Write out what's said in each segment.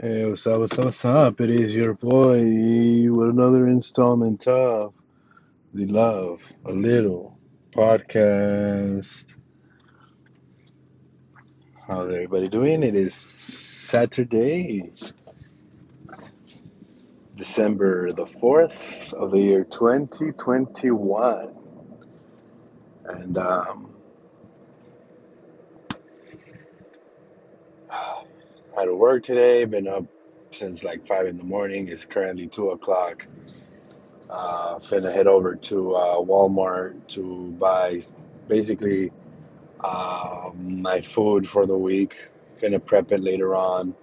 Hey, what's up, what's up, what's up? It is your boy with another installment of the Love a Little podcast. How's everybody doing? It is Saturday, December the 4th of the year 2021. And, um, had to work today, been up since like 5 in the morning. It's currently 2 o'clock. Uh, finna head over to uh, Walmart to buy basically uh, my food for the week. Finna prep it later on.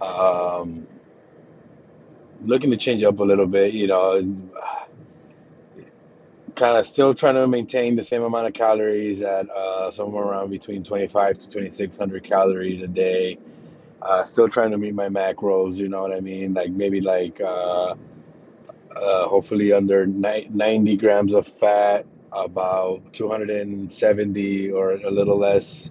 Um, looking to change up a little bit, you know, kind of still trying to maintain the same amount of calories at uh, somewhere around between 25 to 2600 calories a day. Uh, still trying to meet my macros, you know what I mean? Like maybe like uh, uh, hopefully under 90 grams of fat, about 270 or a little less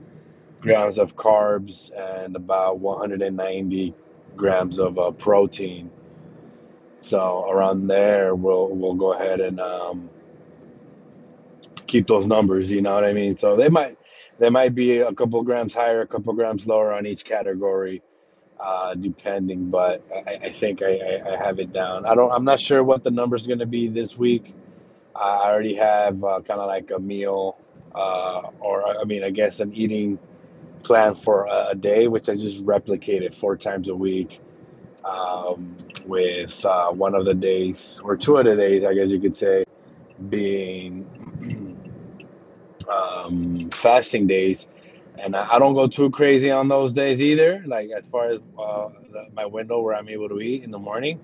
grams of carbs, and about 190 grams of uh, protein. So around there, we'll we'll go ahead and um, keep those numbers. You know what I mean? So they might they might be a couple grams higher, a couple grams lower on each category uh, depending. But I, I think I, I, have it down. I don't. I'm not sure what the number's going to be this week. I already have uh, kind of like a meal, uh, or I mean, I guess an eating plan for a, a day, which I just replicated four times a week. Um, with uh, one of the days, or two of the days, I guess you could say, being um, fasting days. And I, I don't go too crazy on those days either. Like as far as uh, the, my window where I'm able to eat in the morning,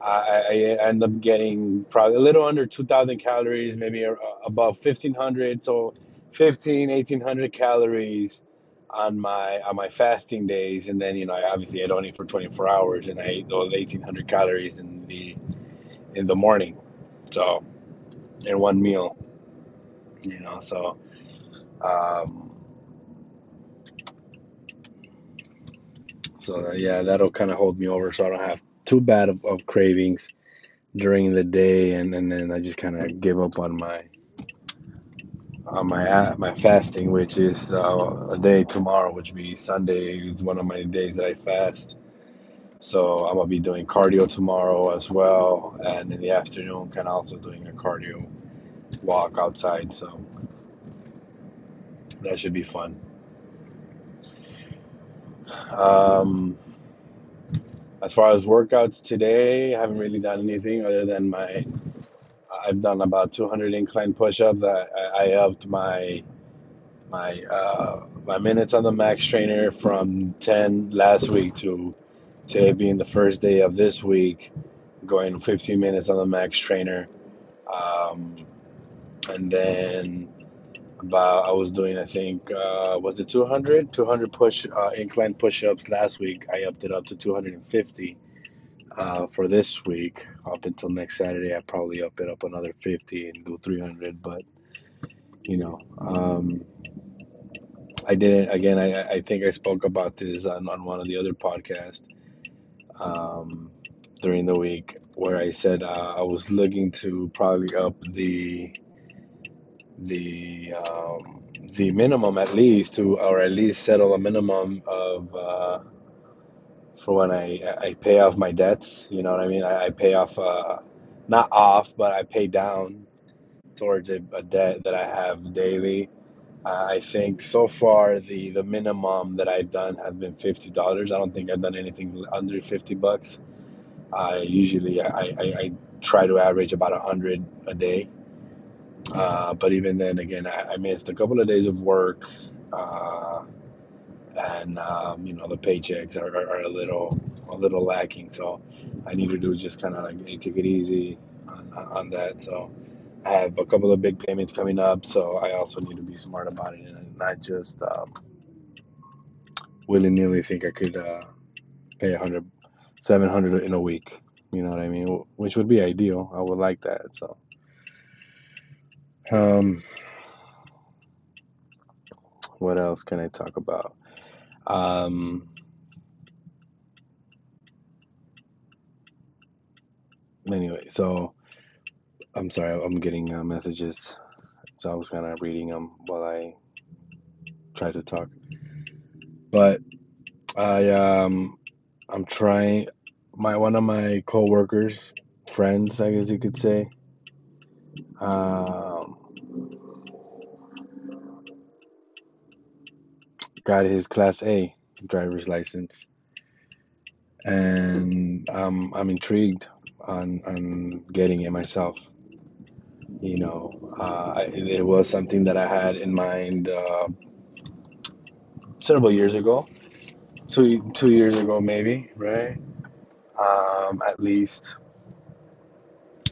I, end up getting probably a little under 2,000 calories, maybe above 1,500, so 15, 1,800 calories on my on my fasting days, and then you know I obviously I don't eat for 24 hours, and I eat those 1,800 calories in the in the morning, so in one meal, you know, so. Um, So uh, yeah, that'll kind of hold me over, so I don't have too bad of, of cravings during the day, and, and then I just kind of give up on my on my uh, my fasting, which is uh, a day tomorrow, which will be Sunday. It's one of my days that I fast. So I'm gonna be doing cardio tomorrow as well, and in the afternoon, kind of also doing a cardio walk outside. So that should be fun. Um, as far as workouts today, I haven't really done anything other than my. I've done about 200 incline push-ups. I, I upped my my uh, my minutes on the max trainer from 10 last week to today being the first day of this week, going 15 minutes on the max trainer, um, and then about I was doing I think uh, was it 200 200 push uh, incline push-ups last week. I upped it up to 250 uh, for this week. Up until next Saturday I probably up it up another 50 and go 300 but you know um, I didn't again I, I think I spoke about this on, on one of the other podcasts um, during the week where I said uh, I was looking to probably up the the um, the minimum at least to or at least settle a minimum of uh, for when I I pay off my debts. You know what I mean? I, I pay off uh, not off, but I pay down towards a, a debt that I have daily. Uh, I think so far the the minimum that I've done has been fifty dollars. I don't think I've done anything under fifty bucks. I usually I, I, I try to average about a hundred a day. Uh, but even then, again, I, I, missed a couple of days of work, uh, and um, you know the paychecks are, are, are, a little a little lacking. So I need to do just kind of like take it easy on, on, that. So I have a couple of big payments coming up, so I also need to be smart about it and not just um, willy nilly think I could uh, pay a hundred, seven hundred in a week. You know what I mean? Which would be ideal. I would like that. So. Um, what else can I talk about? Um, anyway, so I'm sorry, I'm getting uh, messages. So I was kind of reading them while I tried to talk. But I um I'm trying my one of my coworkers, friends, I guess you could say. Uh got his Class A driver's license, and um, I'm intrigued on on getting it myself. You know, uh, it, it was something that I had in mind uh, several years ago, two two years ago maybe, right? Um, at least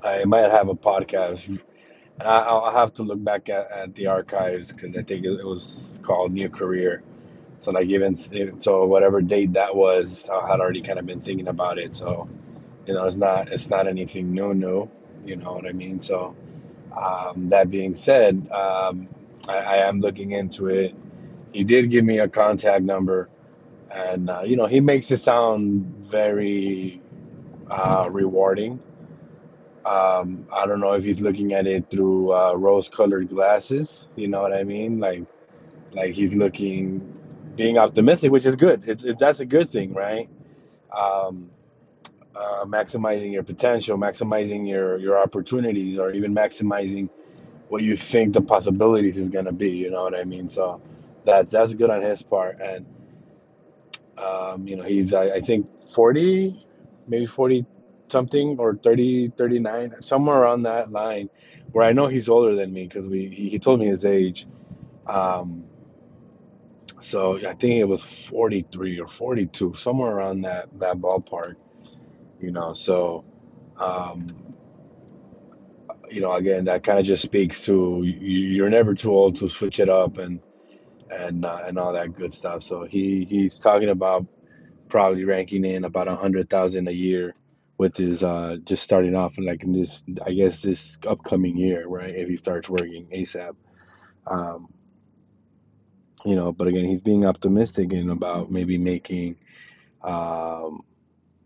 I might have a podcast, and I, I'll have to look back at, at the archives because I think it was called New Career. So like even so, whatever date that was, I had already kind of been thinking about it. So you know, it's not it's not anything new, new. You know what I mean? So um, that being said, um, I, I am looking into it. He did give me a contact number, and uh, you know, he makes it sound very uh, rewarding. Um, I don't know if he's looking at it through uh, rose-colored glasses. You know what I mean? Like, like he's looking, being optimistic, which is good. It, that's a good thing, right? Um, uh, maximizing your potential, maximizing your your opportunities, or even maximizing what you think the possibilities is gonna be. You know what I mean? So that's that's good on his part, and um, you know he's I, I think 40, maybe 40 something or 30, 39, somewhere around that line, where I know he's older than me because we he, he told me his age. Um, so I think it was 43 or 42, somewhere around that that ballpark. You know, so um, you know, again, that kind of just speaks to you, you're never too old to switch it up and and uh, and all that good stuff. So he he's talking about probably ranking in about a hundred thousand a year with his uh just starting off and like in this I guess this upcoming year, right? If he starts working ASAP. Um, you know, but again, he's being optimistic and about maybe making um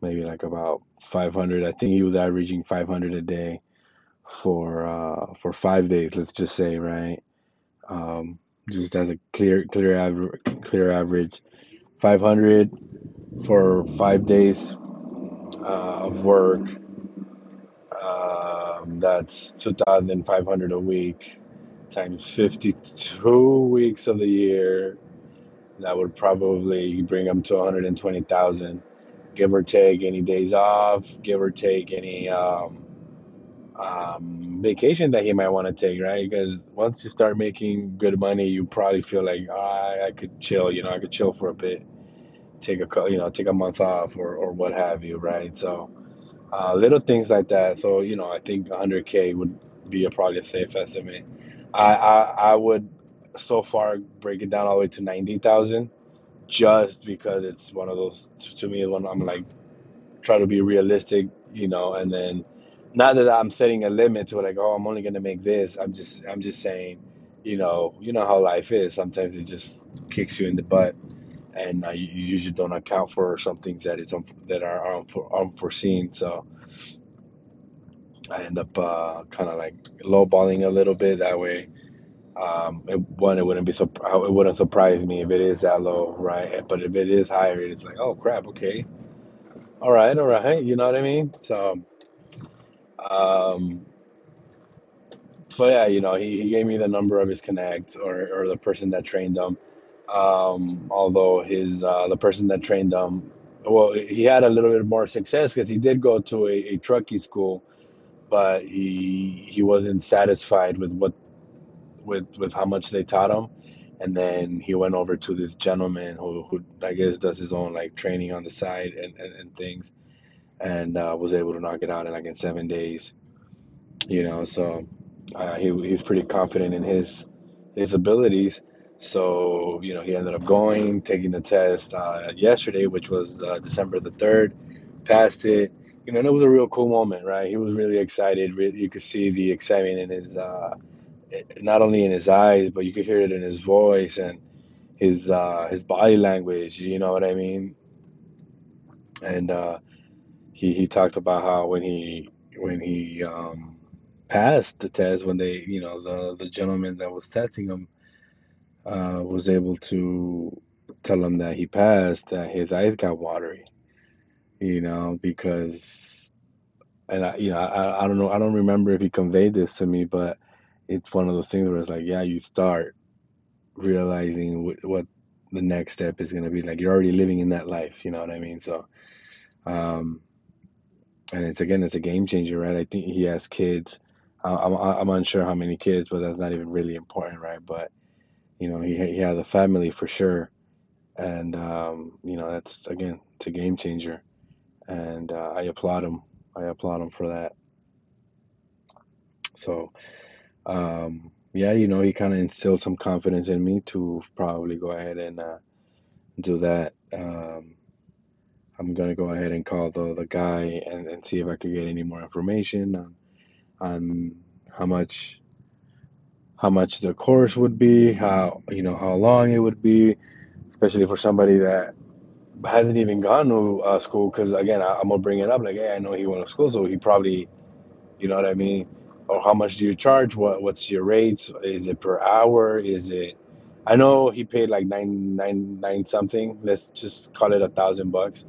maybe like about 500. I think he was averaging 500 a day for uh for 5 days, let's just say, right? Um just as a clear clear average clear average 500 for 5 days uh, of work um, that's 2,500 a week times 52 weeks of the year. That would probably bring them to 120,000, give or take any days off, give or take any um, um, vacation that he might want to take, right? Because once you start making good money, you probably feel like ah, I could chill, you know, I could chill for a bit, take a you know, take a month off or, or what have you, right? So uh, little things like that. So you know, I think 100k would be a probably a safe estimate. I I, I would so far break it down all the way to 90,000 just because it's one of those to me when I'm like try to be realistic, you know, and then not that I'm setting a limit to like, oh, I'm only gonna make this. I'm just I'm just saying, you know, you know how life is. Sometimes it just kicks you in the butt, and uh, you, you usually don't account for some things that it's un- that are unfor- unforeseen. So I end up uh, kind of like lowballing a little bit that way. Um, it, one, it wouldn't be surp- it wouldn't surprise me if it is that low, right? But if it is higher, it's like, oh crap, okay, all right, all right, you know what I mean? So, um, so yeah, you know, he, he gave me the number of his connect or, or the person that trained him. Um, although his uh, the person that trained him, well, he had a little bit more success because he did go to a, a trucking school, but he he wasn't satisfied with what with with how much they taught him, and then he went over to this gentleman who who I guess does his own like training on the side and and, and things, and uh, was able to knock it out in like in seven days. You know, so uh, he he's pretty confident in his his abilities. So you know, he ended up going, taking the test uh, yesterday, which was uh, December the third, passed it. You know, and it was a real cool moment, right? He was really excited. Really, you could see the excitement in his, uh, not only in his eyes, but you could hear it in his voice and his uh, his body language. You know what I mean? And uh, he he talked about how when he when he um, passed the test, when they, you know, the the gentleman that was testing him uh, was able to tell him that he passed, that his eyes got watery, you know, because, and I, you know, I, I don't know, I don't remember if he conveyed this to me, but it's one of those things where it's like, yeah, you start realizing what, what the next step is going to be. Like you're already living in that life, you know what I mean? So, um, and it's again, it's a game changer, right? I think he has kids. I'm, I'm unsure how many kids, but that's not even really important, right? But you know, he he has a family for sure, and um, you know, that's again, it's a game changer, and uh, I applaud him. I applaud him for that. So, um, yeah, you know, he kind of instilled some confidence in me to probably go ahead and uh, do that. Um, I'm gonna go ahead and call the the guy and, and see if I could get any more information on on how much how much the course would be, how you know how long it would be, especially for somebody that hasn't even gone to uh, school. Because again, I, I'm gonna bring it up like, hey, I know he went to school, so he probably, you know what I mean, or how much do you charge? What what's your rates? Is it per hour? Is it? I know he paid like nine nine nine something. Let's just call it a thousand bucks,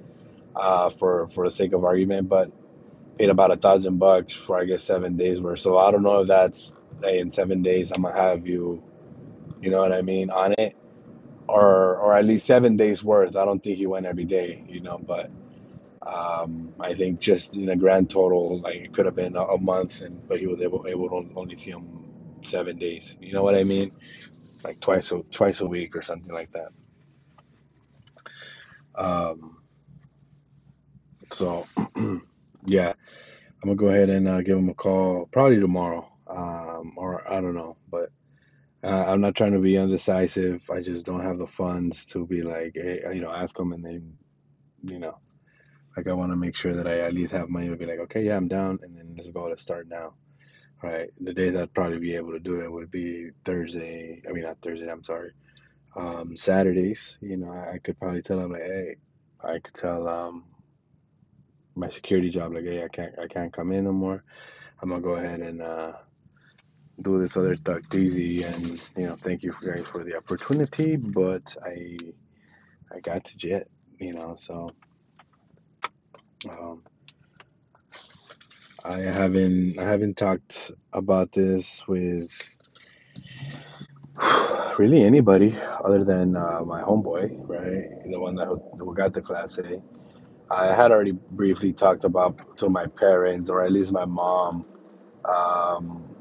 uh, for for the sake of argument, but paid about a thousand bucks for I guess seven days worth. So I don't know if that's hey, in seven days I'm gonna have you, you know what I mean, on it, or or at least seven days worth. I don't think he went every day, you know, but um, I think just in a grand total, like it could have been a, a month, and but he was able able to only see him seven days. You know what I mean? Like twice a twice a week or something like that. Um, so yeah, I'm gonna go ahead and uh, give him a call probably tomorrow, um, or I don't know, but uh, I'm not trying to be undecisive. I just don't have the funds to be like, hey, you know, ask them and then, you know, like I want to make sure that I at least have money to be like, okay, yeah, I'm down, and then let's go. Let's start now. Right. The days I'd probably be able to do it would be Thursday. I mean, not Thursday. I'm sorry. Um, Saturdays. You know, I, I could probably tell him like, hey, I could tell um my security job like, hey, I can't I can't come in no more. I'm gonna go ahead and uh do this other Duck Daisy and you know thank you guys for the opportunity but I I got to jet you know so um, I haven't I haven't talked about this with really anybody other than uh, my homeboy right? The one that who, got the class A. I had already briefly talked about to my parents or at least my mom um,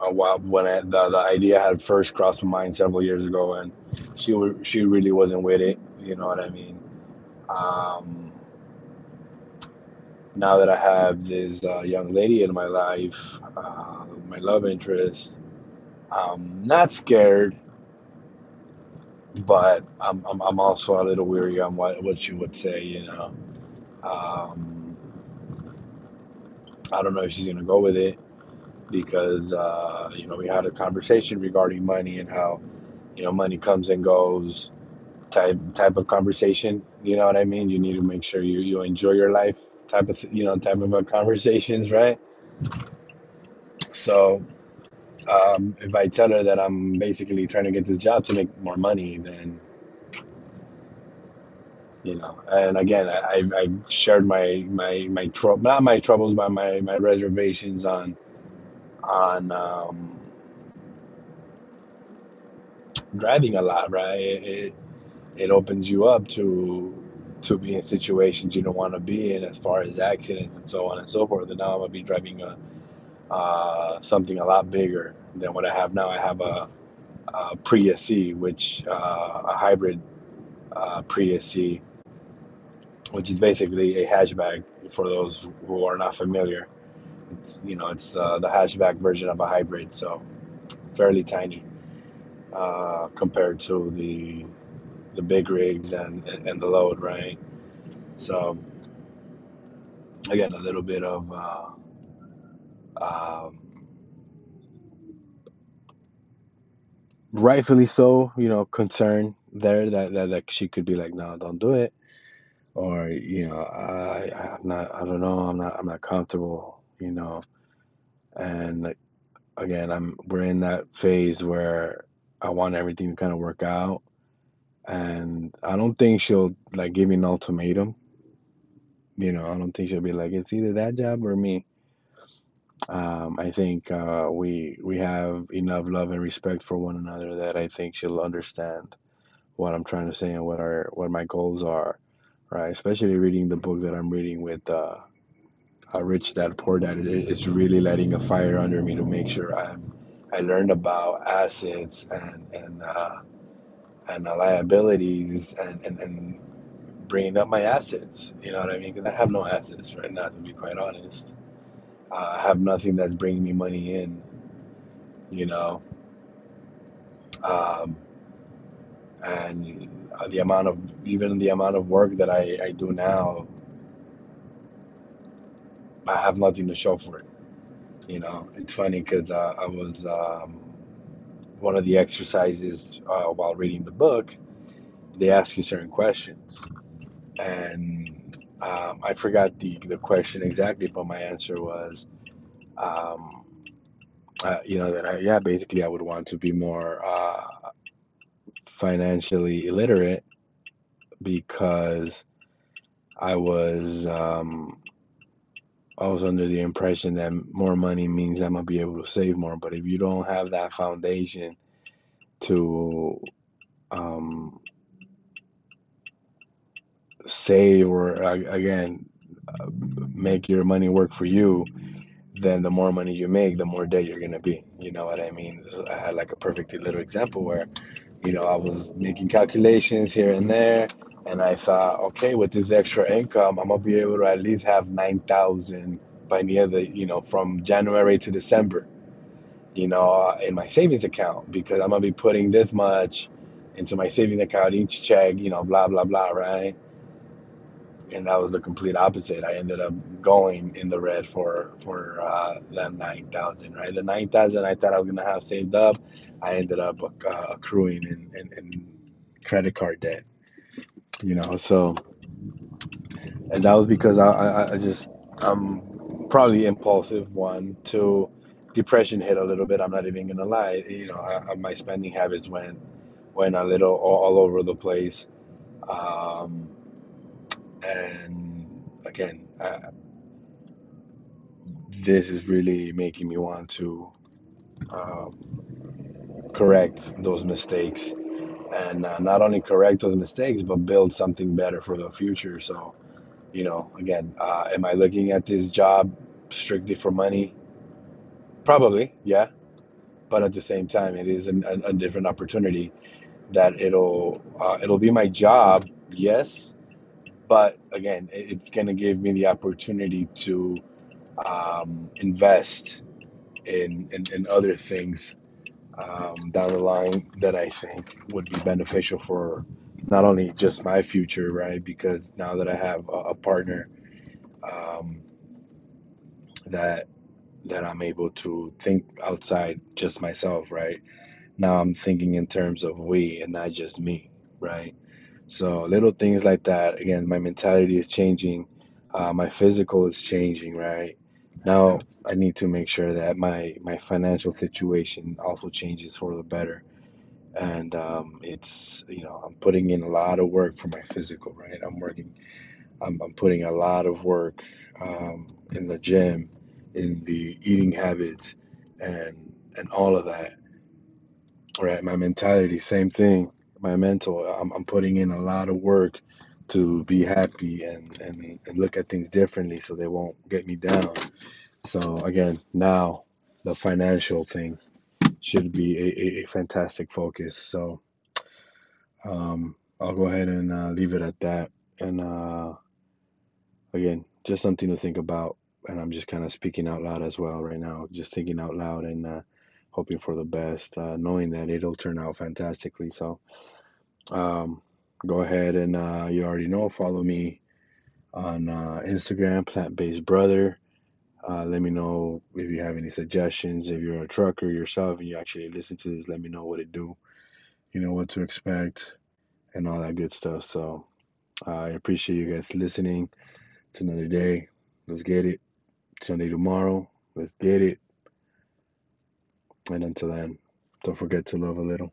while when I, the the idea had first crossed my mind several years ago, and she she really wasn't with it. You know what I mean? Um, now that I have this uh, young lady in my life, uh, my love interest, I'm not scared, but I'm, I'm I'm also a little weary on what what she would say. You know, um, I don't know if she's gonna go with it because uh, you know we had a conversation regarding money and how you know money comes and goes type type of conversation. You know what I mean? You need to make sure you, you enjoy your life type of you know type of conversations, right? So um, if I tell her that I'm basically trying to get this job to make more money, then you know. And again, I I I shared my my my tro- not my troubles, but my my reservations on on um, driving a lot, right? It, it opens you up to to be in situations you don't want to be in as far as accidents and so on and so forth. And now I'm gonna be driving a uh, something a lot bigger than what I have now. I have a, a Prius C, which uh, a hybrid uh, Prius C, which is basically a hatchback for those who are not familiar. It's, you know, it's uh, the hatchback version of a hybrid, so fairly tiny uh, compared to the the big rigs and and the load, right? So again, a little bit of uh, um, rightfully so, you know, concern there that, that that she could be like, no, don't do it. or you know I I'm not I don't know I'm not I'm not comfortable you know? And again I'm we're in that phase where I want everything to kind of work out. And I don't think she'll like give me an ultimatum. You know I don't think she'll be like it's either that job or me. Um, I think uh, we we have enough love and respect for one another that I think she'll understand what I'm trying to say and what our what my goals are right? Especially reading the book that I'm reading with uh, uh, Rich Dad Poor Dad, it's really letting a fire under me to make sure I'm I learned about assets and and uh, and uh, liabilities and, and and bringing up my assets. You know what I mean? Because I have no assets right now, to be quite honest. Uh, I have nothing that's bringing me money in. You know, um, and the amount of even the amount of work that I, I do now, I have nothing to show for it. You know, it's funny because uh, I was. Um, one of the exercises uh, while reading the book, they ask you certain questions. And um, I forgot the, the question exactly, but my answer was, um, uh, you know, that I, yeah, basically I would want to be more uh, financially illiterate because I was um, I was under the impression that more money means I'm gonna be able to save more. But if you don't have that foundation to um, save or again uh, make your money work for you, then the more money you make, the more debt you're gonna be. You know what I mean? I had like a perfectly little example where, you know, I was making calculations here and there, and I thought, okay, with this extra income, I'm gonna be able to at least have nine thousand by of the, you know, from January to December, you know, uh, in my savings account because I'm gonna be putting this much into my savings account each check, you know, blah blah blah, right? and that was the complete opposite. I ended up going in the red for for uh, that nine thousand. Right, the nine thousand I thought I was gonna have saved up, I ended up uh, accruing in, in, in credit card debt. You know, so and that was because I I, I just I'm probably impulsive. One, two, depression hit a little bit. I'm not even gonna lie. You know, I, my spending habits went went a little all, all over the place. Um, and again, uh, this is really making me want to um, correct those mistakes and uh, not only correct those mistakes but build something better for the future. So you know again uh, am i looking at this job strictly for money? Probably yeah. But at the same time it is an, a, a different opportunity that it'll uh, it'll be my job yes. But again it, it's going to give me the opportunity to um, invest in, in, in other things um, down the line that I think would be beneficial for not only just my future, right? Because now that I have a, a partner um, that that I'm able to think outside just myself, right? Now I'm thinking in terms of we and not just me, right? So little things like that. Again, my mentality is changing. Uh, my physical is changing, right? Now I need to make sure that my my financial situation also changes for the better. And um, it's you know I'm putting in a lot of work for my physical, right? I'm working. I'm, I'm putting a lot of work um, in the gym, in the eating habits, and and all of that right? My mentality, same thing. My mental, I'm, I'm putting in a lot of work to be happy and, and, and look at things differently so they won't get me down. So, again, now the financial thing should be a, a, a fantastic focus. So, um, I'll go ahead and uh, leave it at that. And uh, again, just something to think about. And I'm just kind of speaking out loud as well right now, just thinking out loud and uh, hoping for the best, uh, knowing that it'll turn out fantastically. So, um, go ahead and uh, you already know, follow me on uh, Instagram, Plant Based Brother. Uh, let me know if you have any suggestions. If you're a trucker yourself and you actually listen to this, let me know what to do. You know what to expect and all that good stuff. So, I appreciate you guys listening. It's another day. Let's get it. Sunday tomorrow. Let's get it. And until then, don't forget to love a little.